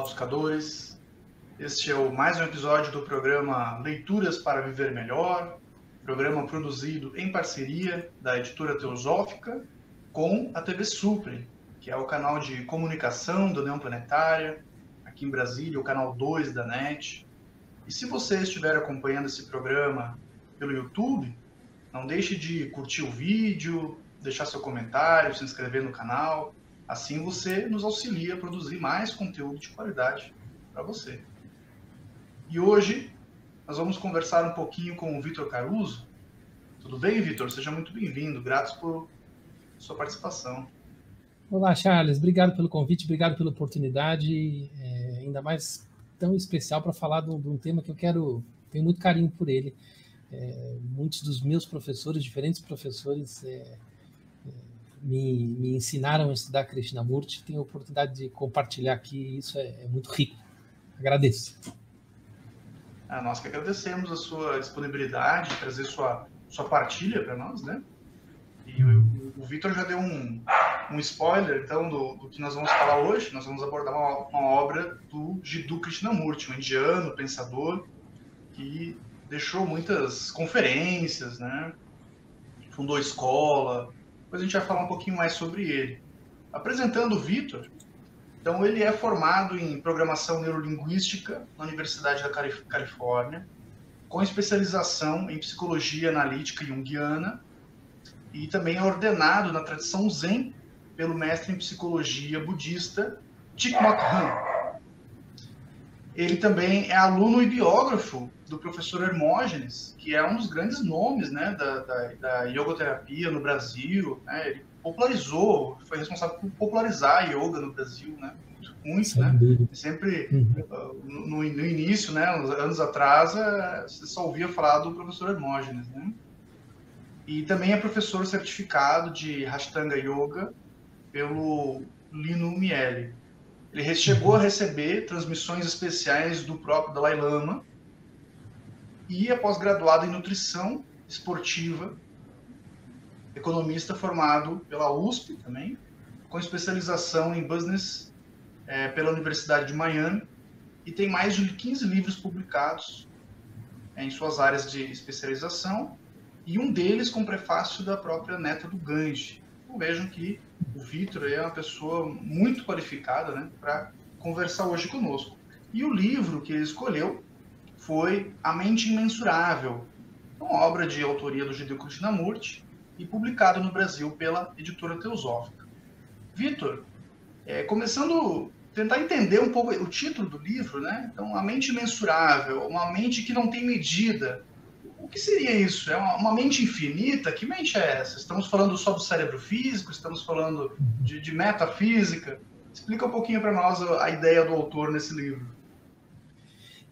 Olá, buscadores. Este é o mais um episódio do programa Leituras para Viver Melhor, programa produzido em parceria da editora Teosófica com a TV Supre, que é o canal de comunicação da União Planetária, aqui em Brasília, o canal 2 da NET. E se você estiver acompanhando esse programa pelo YouTube, não deixe de curtir o vídeo, deixar seu comentário, se inscrever no canal. Assim você nos auxilia a produzir mais conteúdo de qualidade para você. E hoje nós vamos conversar um pouquinho com o Vitor Caruso. Tudo bem, Vitor? Seja muito bem-vindo. Gratos por sua participação. Olá, Charles. Obrigado pelo convite, obrigado pela oportunidade, é, ainda mais tão especial para falar de um, tema que eu quero, tenho muito carinho por ele. É, muitos dos meus professores, diferentes professores, é, me, me ensinaram a estudar Krishnamurti, tenho a oportunidade de compartilhar aqui, isso é, é muito rico. Agradeço. Ah, nós que agradecemos a sua disponibilidade, trazer sua, sua partilha para nós, né? E o, o Vitor já deu um, um spoiler, então, do, do, que nós vamos falar hoje. Nós vamos abordar uma, uma obra do Jiddu Krishnamurti, um indiano, pensador, que deixou muitas conferências, né? Fundou escola, depois a gente vai falar um pouquinho mais sobre ele. Apresentando o Vitor, então ele é formado em programação neurolinguística na Universidade da Califórnia, com especialização em psicologia analítica junguiana e também é ordenado na tradição Zen pelo mestre em psicologia budista Thich Nhat Hanh. Ele também é aluno e biógrafo do professor Hermógenes, que é um dos grandes nomes né, da, da, da yogoterapia no Brasil. Né? Ele popularizou, foi responsável por popularizar a yoga no Brasil, né? muito, muito né? Sempre, uhum. no, no, início, né, anos atrás, é, você só ouvia falar do professor Hermógenes. Né? E também é professor certificado de Hashtanga Yoga pelo Lino Miele. Ele chegou a receber transmissões especiais do próprio Dalai Lama, e é pós-graduado em nutrição esportiva, economista formado pela USP também, com especialização em business é, pela Universidade de Miami e tem mais de 15 livros publicados é, em suas áreas de especialização e um deles com prefácio da própria neta do Gange. Então, vejam que o Vitor é uma pessoa muito qualificada né, para conversar hoje conosco. E o livro que ele escolheu foi A Mente Imensurável, uma obra de autoria do Judeu Krishnamurti e publicado no Brasil pela editora Teosófica. Vitor, é, começando tentar entender um pouco o título do livro, né? Então, a mente imensurável, uma mente que não tem medida. Que seria isso? É uma, uma mente infinita? Que mente é essa? Estamos falando só do cérebro físico? Estamos falando de, de metafísica? Explica um pouquinho para nós a, a ideia do autor nesse livro.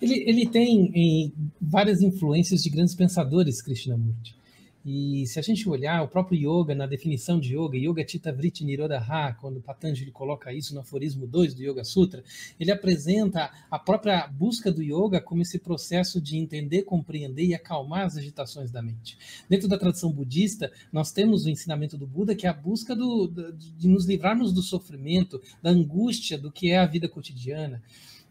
Ele, ele tem em, várias influências de grandes pensadores, Krishnamurti. E se a gente olhar o próprio yoga, na definição de yoga, Yoga Chitta Vritti Nirodha, quando Patanjali coloca isso no aforismo 2 do Yoga Sutra, ele apresenta a própria busca do yoga como esse processo de entender, compreender e acalmar as agitações da mente. Dentro da tradição budista, nós temos o ensinamento do Buda, que é a busca do, de nos livrarmos do sofrimento, da angústia do que é a vida cotidiana.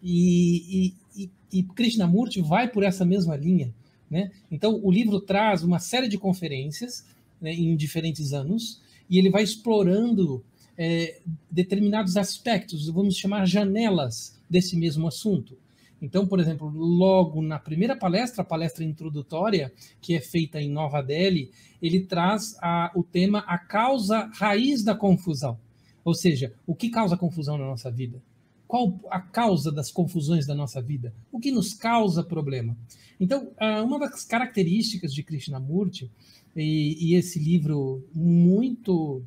E, e, e, e Krishnamurti vai por essa mesma linha. Né? Então, o livro traz uma série de conferências né, em diferentes anos e ele vai explorando é, determinados aspectos, vamos chamar janelas desse mesmo assunto. Então, por exemplo, logo na primeira palestra, a palestra introdutória, que é feita em Nova Delhi, ele traz a, o tema a causa raiz da confusão. Ou seja, o que causa confusão na nossa vida? Qual a causa das confusões da nossa vida? O que nos causa problema? Então, ah, uma das características de Krishnamurti, e, e esse livro muito,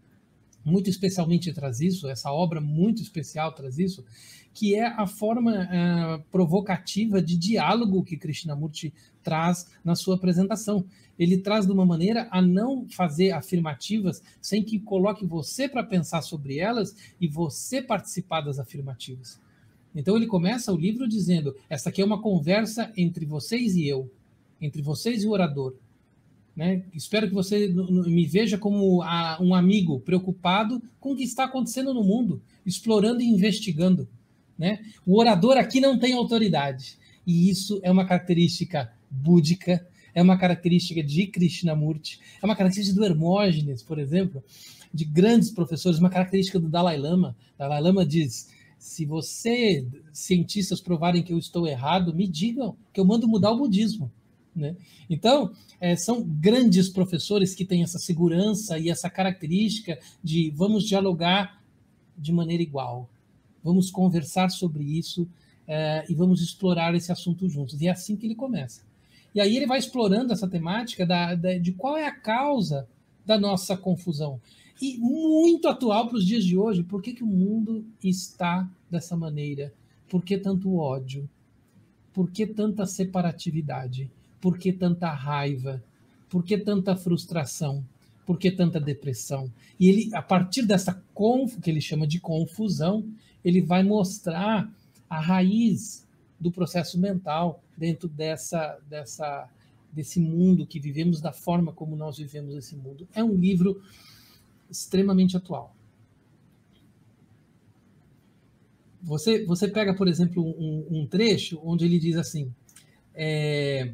muito especialmente traz isso, essa obra muito especial traz isso, que é a forma uh, provocativa de diálogo que Krishnamurti traz na sua apresentação. Ele traz de uma maneira a não fazer afirmativas sem que coloque você para pensar sobre elas e você participar das afirmativas. Então ele começa o livro dizendo: essa aqui é uma conversa entre vocês e eu, entre vocês e o orador. Né? Espero que você me veja como um amigo preocupado com o que está acontecendo no mundo, explorando e investigando. Né? O orador aqui não tem autoridade. E isso é uma característica búdica, é uma característica de Krishnamurti, é uma característica do Hermógenes, por exemplo, de grandes professores, uma característica do Dalai Lama. Dalai Lama diz: se você, cientistas, provarem que eu estou errado, me digam que eu mando mudar o budismo. Né? Então, é, são grandes professores que têm essa segurança e essa característica de vamos dialogar de maneira igual, vamos conversar sobre isso é, e vamos explorar esse assunto juntos. E é assim que ele começa. E aí ele vai explorando essa temática da, da, de qual é a causa da nossa confusão. E muito atual para os dias de hoje. Por que, que o mundo está dessa maneira? Por que tanto ódio? Por que tanta separatividade? Por que tanta raiva? Por que tanta frustração? Por que tanta depressão? E ele, a partir dessa que ele chama de confusão, ele vai mostrar a raiz do processo mental dentro dessa, dessa, desse mundo que vivemos, da forma como nós vivemos esse mundo. É um livro extremamente atual. Você, você pega, por exemplo, um, um trecho onde ele diz assim: é,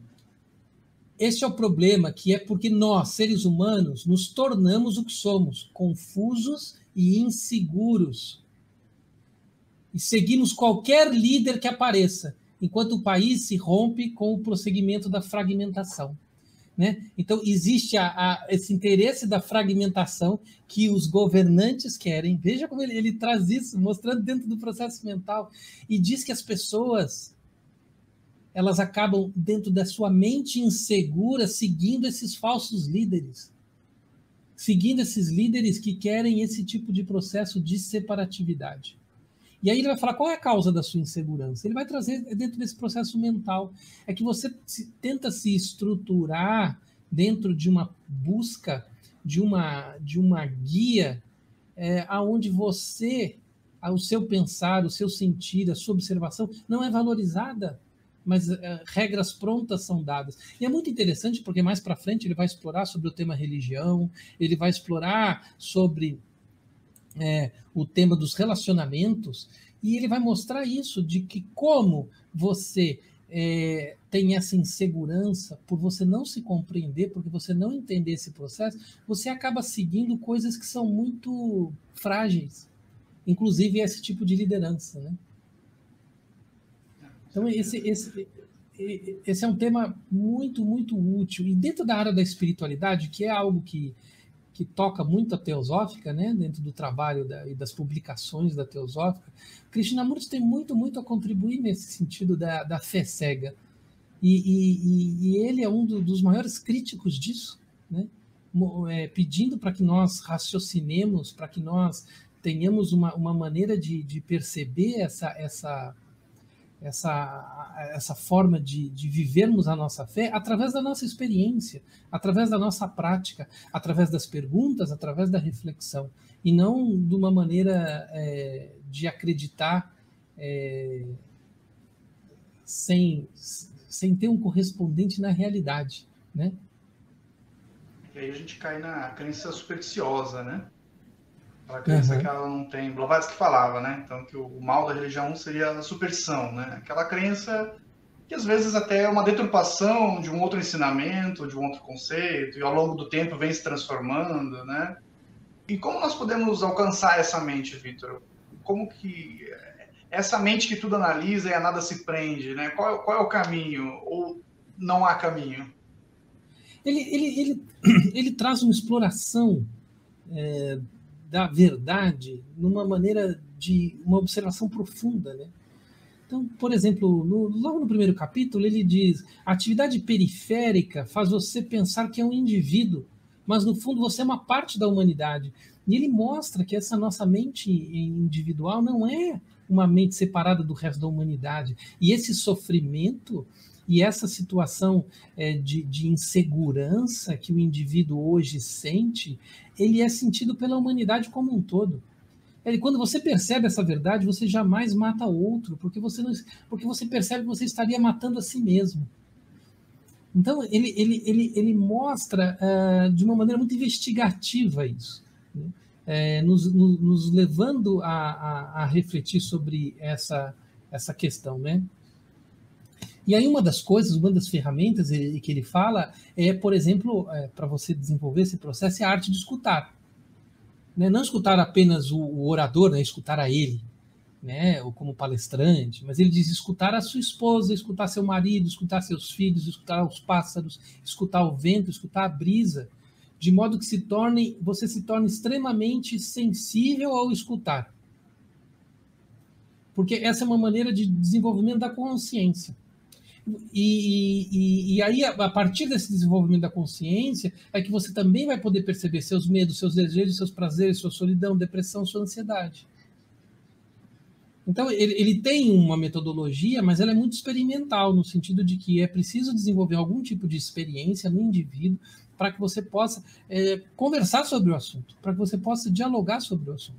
este é o problema, que é porque nós, seres humanos, nos tornamos o que somos, confusos e inseguros. E seguimos qualquer líder que apareça, enquanto o país se rompe com o prosseguimento da fragmentação. Né? Então, existe a, a, esse interesse da fragmentação que os governantes querem. Veja como ele, ele traz isso, mostrando dentro do processo mental, e diz que as pessoas elas acabam dentro da sua mente insegura seguindo esses falsos líderes. Seguindo esses líderes que querem esse tipo de processo de separatividade. E aí ele vai falar qual é a causa da sua insegurança. Ele vai trazer dentro desse processo mental. É que você se, tenta se estruturar dentro de uma busca, de uma, de uma guia, é, aonde você, o seu pensar, o seu sentir, a sua observação não é valorizada mas é, regras prontas são dadas. E é muito interessante porque mais para frente ele vai explorar sobre o tema religião, ele vai explorar sobre é, o tema dos relacionamentos, e ele vai mostrar isso, de que como você é, tem essa insegurança por você não se compreender, porque você não entender esse processo, você acaba seguindo coisas que são muito frágeis, inclusive esse tipo de liderança, né? Então, esse, esse, esse é um tema muito, muito útil. E dentro da área da espiritualidade, que é algo que, que toca muito a teosófica, né, dentro do trabalho da, e das publicações da teosófica, Krishnamurti tem muito, muito a contribuir nesse sentido da, da fé cega. E, e, e ele é um do, dos maiores críticos disso, né? É, pedindo para que nós raciocinemos, para que nós tenhamos uma, uma maneira de, de perceber essa, essa, essa, essa forma de, de vivermos a nossa fé através da nossa experiência, através da nossa prática, através das perguntas, através da reflexão, e não de uma maneira é, de acreditar é, sem, sem ter um correspondente na realidade, né? E aí a gente cai na crença supersticiosa, né? Ela crença uhum. que ela não tem. Blavatsky falava, né? Então, que o mal da religião seria a superstição, né? Aquela crença que às vezes até é uma deturpação de um outro ensinamento, de um outro conceito, e ao longo do tempo vem se transformando, né? E como nós podemos alcançar essa mente, Vitor? Como que essa mente que tudo analisa e a nada se prende, né? Qual, qual é o caminho? Ou não há caminho? Ele, ele, ele, ele traz uma exploração é, da verdade numa maneira de uma observação profunda, né? Então, por exemplo, no, logo no primeiro capítulo, ele diz: a atividade periférica faz você pensar que é um indivíduo, mas no fundo você é uma parte da humanidade. E ele mostra que essa nossa mente individual não é uma mente separada do resto da humanidade. E esse sofrimento e essa situação é, de, de insegurança que o indivíduo hoje sente, ele é sentido pela humanidade como um todo. Quando você percebe essa verdade, você jamais mata outro, porque você, não, porque você percebe que você estaria matando a si mesmo. Então, ele, ele, ele, ele mostra uh, de uma maneira muito investigativa isso. Né? é, nos, nos, nos, levando a, a, a, refletir sobre essa, essa questão, né? E aí uma das coisas, uma das ferramentas que ele fala é, por exemplo, é, para você desenvolver esse processo, é a arte de escutar. Né? Não escutar apenas o, o orador, né? escutar a ele, né? ou como palestrante, mas ele diz escutar a sua esposa, escutar seu marido, escutar seus filhos, escutar os pássaros, escutar o vento, escutar a brisa, de modo que se torne, você se torne extremamente sensível ao escutar. Porque essa é uma maneira de desenvolvimento da consciência. E, e, e, aí, a partir desse desenvolvimento da consciência, é que você também vai poder perceber seus medos, seus desejos, seus prazeres, sua solidão, depressão, sua ansiedade. Então, ele, ele tem uma metodologia, mas ela é muito experimental, no sentido de que é preciso desenvolver algum tipo de experiência no indivíduo para que você possa é, conversar sobre o assunto, para que você possa dialogar sobre o assunto.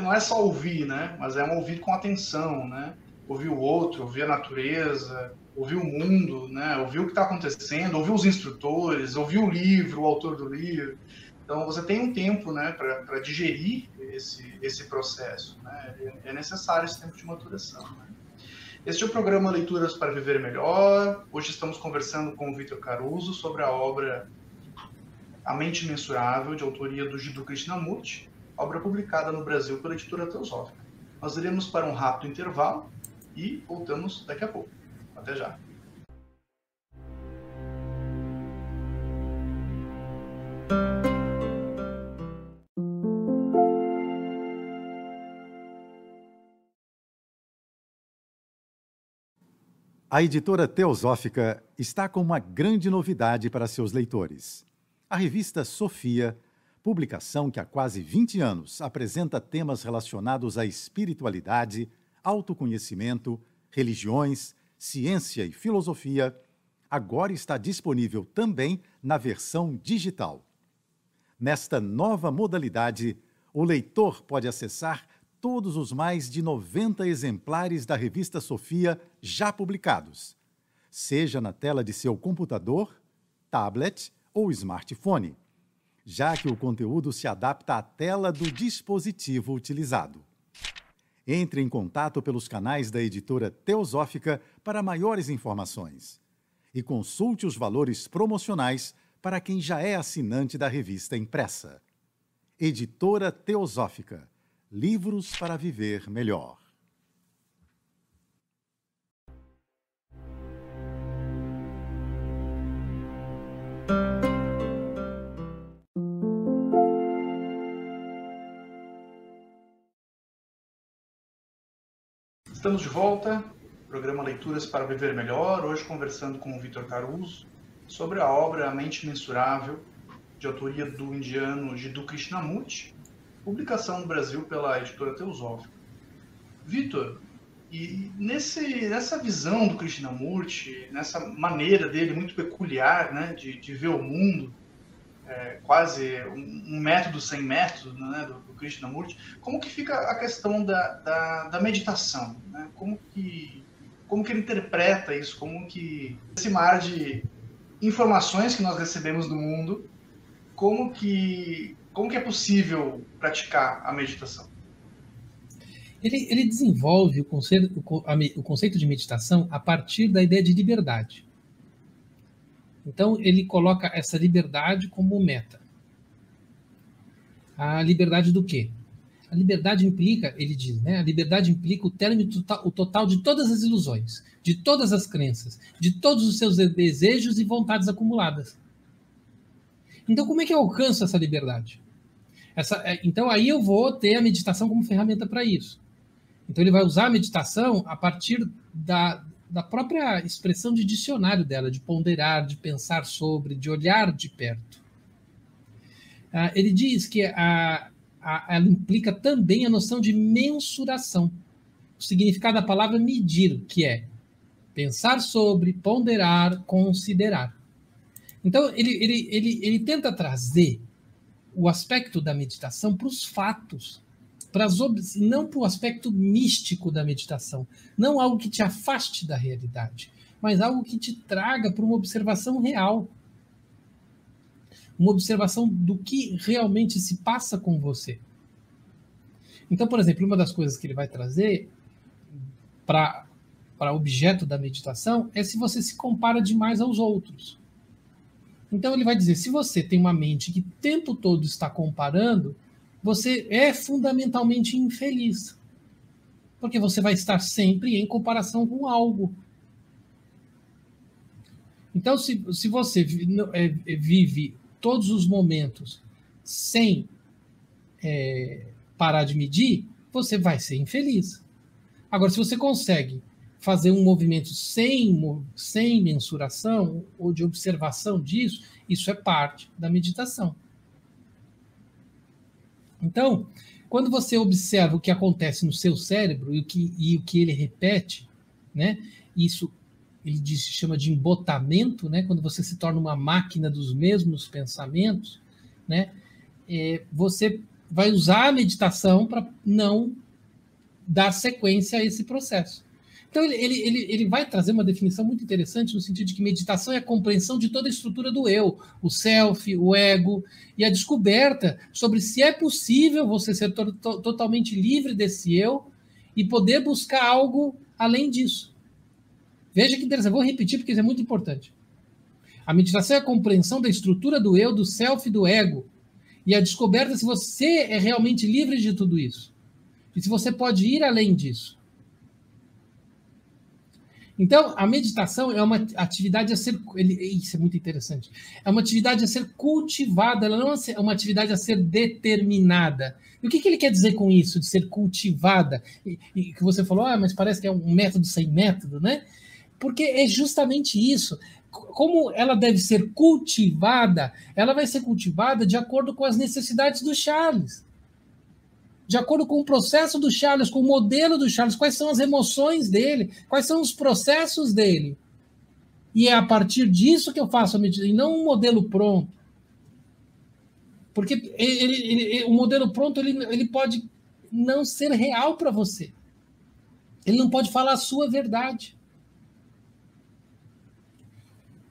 Não é só ouvir, né? Mas é um ouvir com atenção, né? Ouvir o outro, ouvir a natureza, ouvir o mundo, né? Ouvir o que está acontecendo, ouvir os instrutores, ouvir o livro, o autor do livro. Então você tem um tempo, né, para digerir esse esse processo. Né? É, é necessário esse tempo de maturação. Né? Este é o programa Leituras para Viver Melhor. Hoje estamos conversando com o Vitor Caruso sobre a obra A Mente Mensurável, de autoria do Jiddu Krishnamurti, obra publicada no Brasil pela editora Teosófica. Nós iremos para um rápido intervalo e voltamos daqui a pouco. Até já. A editora Teosófica está com uma grande novidade para seus leitores. A revista Sofia, publicação que há quase 20 anos apresenta temas relacionados à espiritualidade, autoconhecimento, religiões, ciência e filosofia, agora está disponível também na versão digital. Nesta nova modalidade, o leitor pode acessar todos os mais de 90 exemplares da revista Sofia já publicados, seja na tela de seu computador, tablet ou smartphone, já que o conteúdo se adapta à tela do dispositivo utilizado. Entre em contato pelos canais da editora Teosófica para maiores informações. E consulte os valores promocionais para quem já é assinante da revista impressa. Editora Teosófica Livros para Viver Melhor. Estamos de volta, programa Leituras para Viver Melhor, hoje conversando com o Vitor Caruso sobre a obra A Mente Mensurável, de autoria do indiano Jiddu Krishnamurti, publicação no Brasil pela editora Teosófica. Vitor, e nesse, nessa visão do Krishnamurti, nessa maneira dele muito peculiar né, de, de ver o mundo, é, quase um, método sem método né, do, do Krishnamurti, como que fica a questão da, da, da meditação? Né? Como, que, como que ele interpreta isso? Como que esse mar de informações que nós recebemos do mundo, como que, como que é possível praticar a meditação? Ele, ele desenvolve o conceito, o conceito de meditação a partir da ideia de liberdade. Então, ele coloca essa liberdade como meta. A liberdade do quê? A liberdade implica, ele diz, né? A liberdade implica o término total, o total de todas as ilusões, de todas as crenças, de todos os seus desejos e vontades acumuladas. Então, como é que eu alcanço essa liberdade? Essa, é, então, aí eu vou ter a meditação como ferramenta para isso. Então, ele vai usar a meditação a partir da, da própria expressão de dicionário dela, de ponderar, de pensar sobre, de olhar de perto. Uh, ele diz que a, a, ela implica também a noção de mensuração. O significado da palavra medir, que é pensar sobre, ponderar, considerar. Então, ele, ele, ele, ele tenta trazer o aspecto da meditação para os fatos, para não para o aspecto místico da meditação, não algo que te afaste da realidade, mas algo que te traga para uma observação real. Uma observação do que realmente se passa com você. Então, por exemplo, uma das coisas que ele vai trazer para objeto da meditação é se você se compara demais aos outros. Então, ele vai dizer: se você tem uma mente que o tempo todo está comparando, você é fundamentalmente infeliz. Porque você vai estar sempre em comparação com algo. Então, se, se você é, vive todos os momentos sem é, parar de medir, você vai ser infeliz. Agora, se você consegue fazer um movimento sem, sem mensuração ou de observação disso, isso é parte da meditação. Então, quando você observa o que acontece no seu cérebro e o que, e o que ele repete, né, isso ele diz, chama de embotamento, né, quando você se torna uma máquina dos mesmos pensamentos, né, é, você vai usar a meditação para não dar sequência a esse processo. Então, ele, ele, ele, ele vai trazer uma definição muito interessante no sentido de que meditação é a compreensão de toda a estrutura do eu, o self, o ego, e a descoberta sobre se é possível você ser to totalmente livre desse eu e poder buscar algo além disso. Veja que interessante, vou repetir porque isso é muito importante. A meditação é a compreensão da estrutura do eu, do self do ego, e a descoberta se você é realmente livre de tudo isso. E se você pode ir além disso. Então, a meditação é uma atividade a ser. Isso é muito interessante. É uma atividade a ser cultivada, ela não é uma atividade a ser determinada. E o que, que ele quer dizer com isso, de ser cultivada? E, e que você falou, ah, mas parece que é um método sem método, né? Porque é justamente isso como ela deve ser cultivada, ela vai ser cultivada de acordo com as necessidades do Charles. De acordo com o processo do Charles, com o modelo do Charles, quais são as emoções dele, quais são os processos dele. E é a partir disso que eu faço a medida, e não um modelo pronto. Porque ele, ele, o modelo pronto ele, ele pode não ser real para você. Ele não pode falar a sua verdade.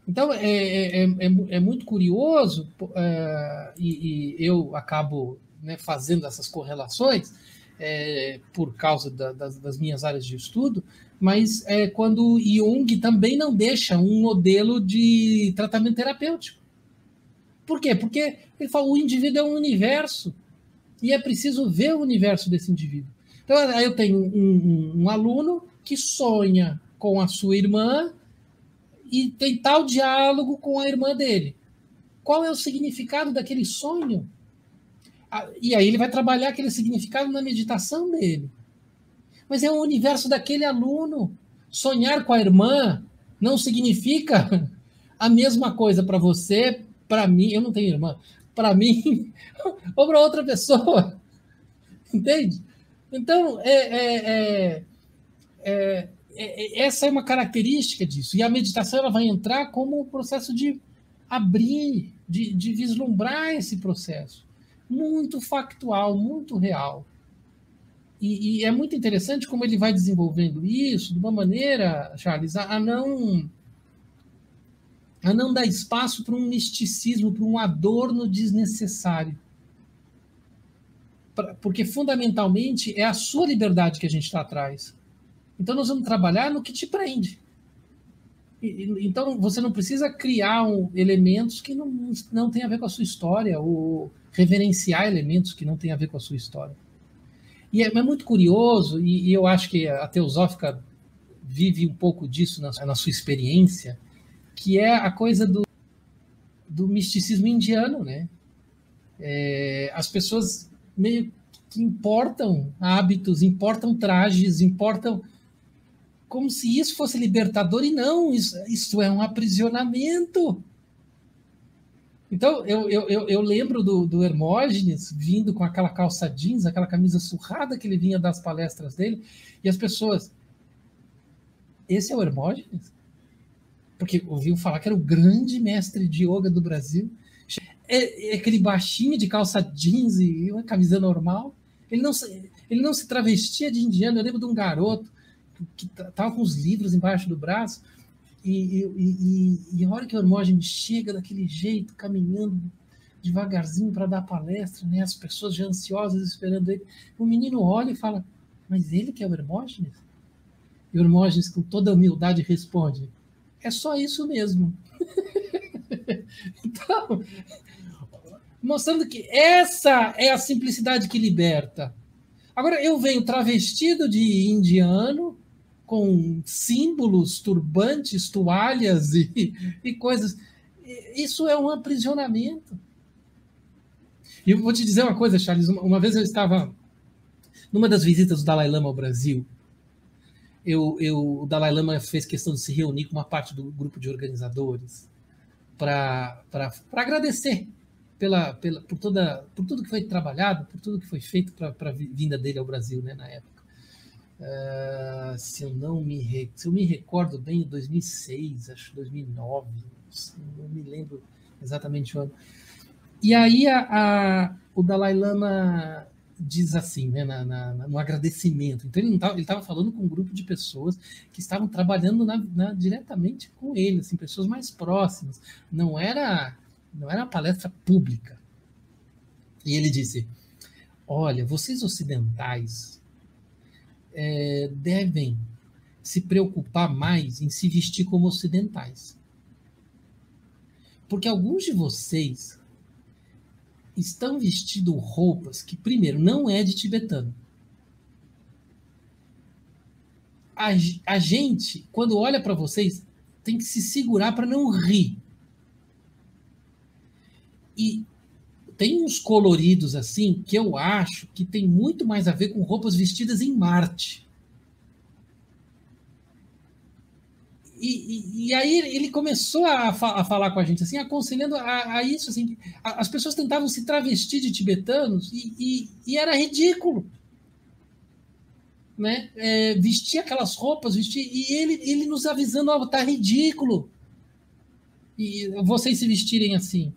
Então, é, é, é, é muito curioso, é, e, e, eu acabo né, fazendo essas correlações é, por causa da, das, das, minhas áreas de estudo, mas é quando Jung também não deixa um modelo de tratamento terapêutico. Por quê? Porque ele fala o indivíduo é um universo e é preciso ver o universo desse indivíduo. Então, aí eu tenho um, um, um aluno que sonha com a sua irmã e tem tal diálogo com a irmã dele. Qual é o significado daquele sonho? E aí ele vai trabalhar aquele significado na meditação dele. Mas é o universo daquele aluno. Sonhar com a irmã não significa a mesma coisa para você, para mim, eu não tenho irmã, para mim ou para outra pessoa. Entende? Então, é, é, é, é é, é, essa é uma característica disso. E a meditação ela vai entrar como um processo de abrir, de, de vislumbrar esse processo. Muito factual, muito real. E, e, é muito interessante como ele vai desenvolvendo isso de uma maneira, Charles, a, a não a não dar espaço para um misticismo, para um adorno desnecessário. Pra, porque fundamentalmente é a sua liberdade que a gente está atrás. Então nós vamos trabalhar no que te prende. Então você não precisa criar um, elementos que não, não tem a ver com a sua história, ou reverenciar elementos que não tem a ver com a sua história. E é, é muito curioso, e, e, eu acho que a teosófica vive um pouco disso na, na sua experiência, que é a coisa do, do misticismo indiano, né? É, as pessoas meio que importam hábitos, importam trajes, importam como se isso fosse libertador, e não, isso, isso é um aprisionamento. Então, eu, eu, eu lembro do, do Hermógenes vindo com aquela calça jeans, aquela camisa surrada que ele vinha das palestras dele, e as pessoas. Esse é o Hermógenes? Porque ouviu falar que era o grande mestre de yoga do Brasil. É, é aquele baixinho de calça jeans e uma camisa normal. Ele não, ele não se travestia de indiano. Eu lembro de um garoto que estava com os livros embaixo do braço, e, e, e, e a hora que o Hermógenes chega daquele jeito, caminhando devagarzinho para dar palestra, né? As pessoas já ansiosas esperando ele. O menino olha e fala: Mas ele que é o Hermógenes? E o Hermógenes, com toda humildade, responde: É só isso mesmo. então, mostrando que essa é a simplicidade que liberta. Agora, eu venho travestido de indiano, com símbolos, turbantes, toalhas e, e coisas. Isso é um aprisionamento. E eu vou te dizer uma coisa, Charles. Uma, uma vez eu estava numa das visitas do Dalai Lama ao Brasil. Eu, eu, o Dalai Lama fez questão de se reunir com uma parte do grupo de organizadores para agradecer pela, pela, por, toda, por tudo que foi trabalhado, por tudo que foi feito para a vinda dele ao Brasil né, na época. Uh, se eu não me se eu me recordo bem, 2006, acho 2009, não me lembro exatamente o ano. E aí a, a, o Dalai Lama diz assim, né, na, na, no agradecimento. Então ele estava falando com um grupo de pessoas que estavam trabalhando na, na, diretamente com ele, assim, pessoas mais próximas. Não era não era uma palestra pública. E ele disse: Olha, vocês ocidentais é, devem se preocupar mais em se vestir como ocidentais. Porque alguns de vocês estão vestindo roupas que, primeiro, não é de tibetano. A, a gente, quando olha para vocês, tem que se segurar para não rir. E tem uns coloridos assim que eu acho que tem muito mais a ver com roupas vestidas em Marte. E, e, e, aí ele começou a, fa a, falar com a gente, assim, aconselhando a, a isso, assim, a, as pessoas tentavam se travestir de tibetanos e, e era ridículo, né? É, vestir aquelas roupas, vestir e ele, ele nos avisando, ó, oh, tá ridículo, e vocês se vestirem assim,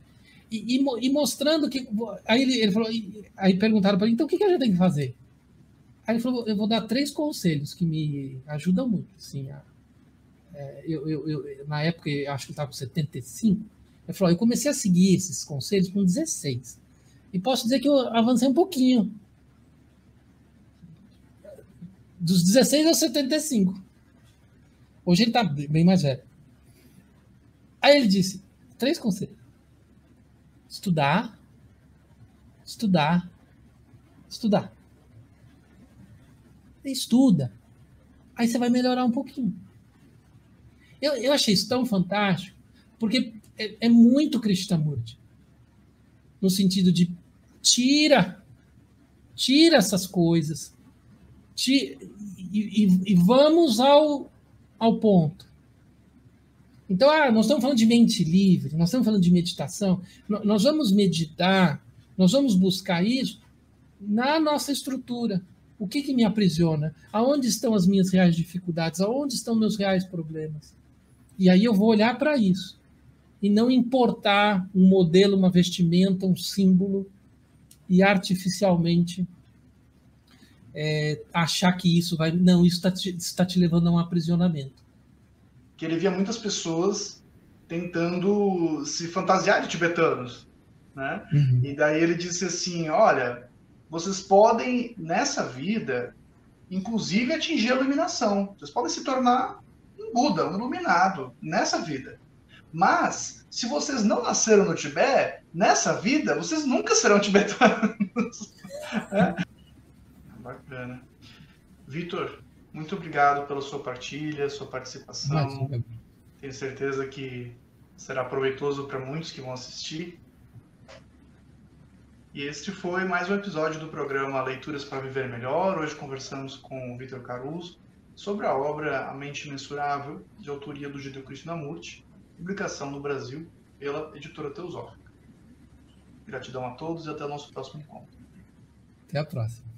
e, e mostrando que, aí ele, ele falou, aí perguntaram para ele, então o que, que a gente tem que fazer? Aí ele falou, eu vou dar três conselhos que me ajudam muito, assim, a, é, eu, eu, eu, na época, eu acho que estava com 75, eu falei, eu comecei a seguir esses conselhos com 16. E posso dizer que eu avancei um pouquinho. Dos 16 aos 75. Hoje ele está bem mais velho. Aí ele disse: três conselhos. Estudar, estudar, estudar. Estuda. Aí você vai melhorar um pouquinho. Eu, eu achei isso tão fantástico, porque é, é muito Krishnamurti. No sentido de tira, tira essas coisas, tira, e, e, e, vamos ao, ao ponto. Então, ah, nós estamos falando de mente livre, nós estamos falando de meditação, nós vamos meditar, nós vamos buscar isso na nossa estrutura. O que, que me aprisiona? Aonde estão as minhas reais dificuldades? Aonde estão meus reais problemas? E aí eu vou olhar para isso e não importar um modelo, uma vestimenta, um símbolo e artificialmente é, achar que isso vai. Não, isso está te, tá te levando a um aprisionamento. Que ele via muitas pessoas tentando se fantasiar de tibetanos. Né? Uhum. E daí ele disse assim: olha, vocês podem, nessa vida, inclusive atingir a iluminação. Vocês podem se tornar Buda, um iluminado, nessa vida. Mas, se vocês não nasceram no Tibete, nessa vida, vocês nunca serão tibetanos. é? Bacana. Vitor, muito obrigado pela sua partilha, sua participação. Tenho certeza que será proveitoso para muitos que vão assistir. E este foi mais um episódio do programa Leituras para Viver Melhor. Hoje conversamos com o Vitor Caruso sobre a obra A Mente Mensurável, de autoria do Judeu Krishnamurti, publicação no Brasil pela editora Teosófica. Gratidão a todos e até o nosso próximo encontro. Até a próxima.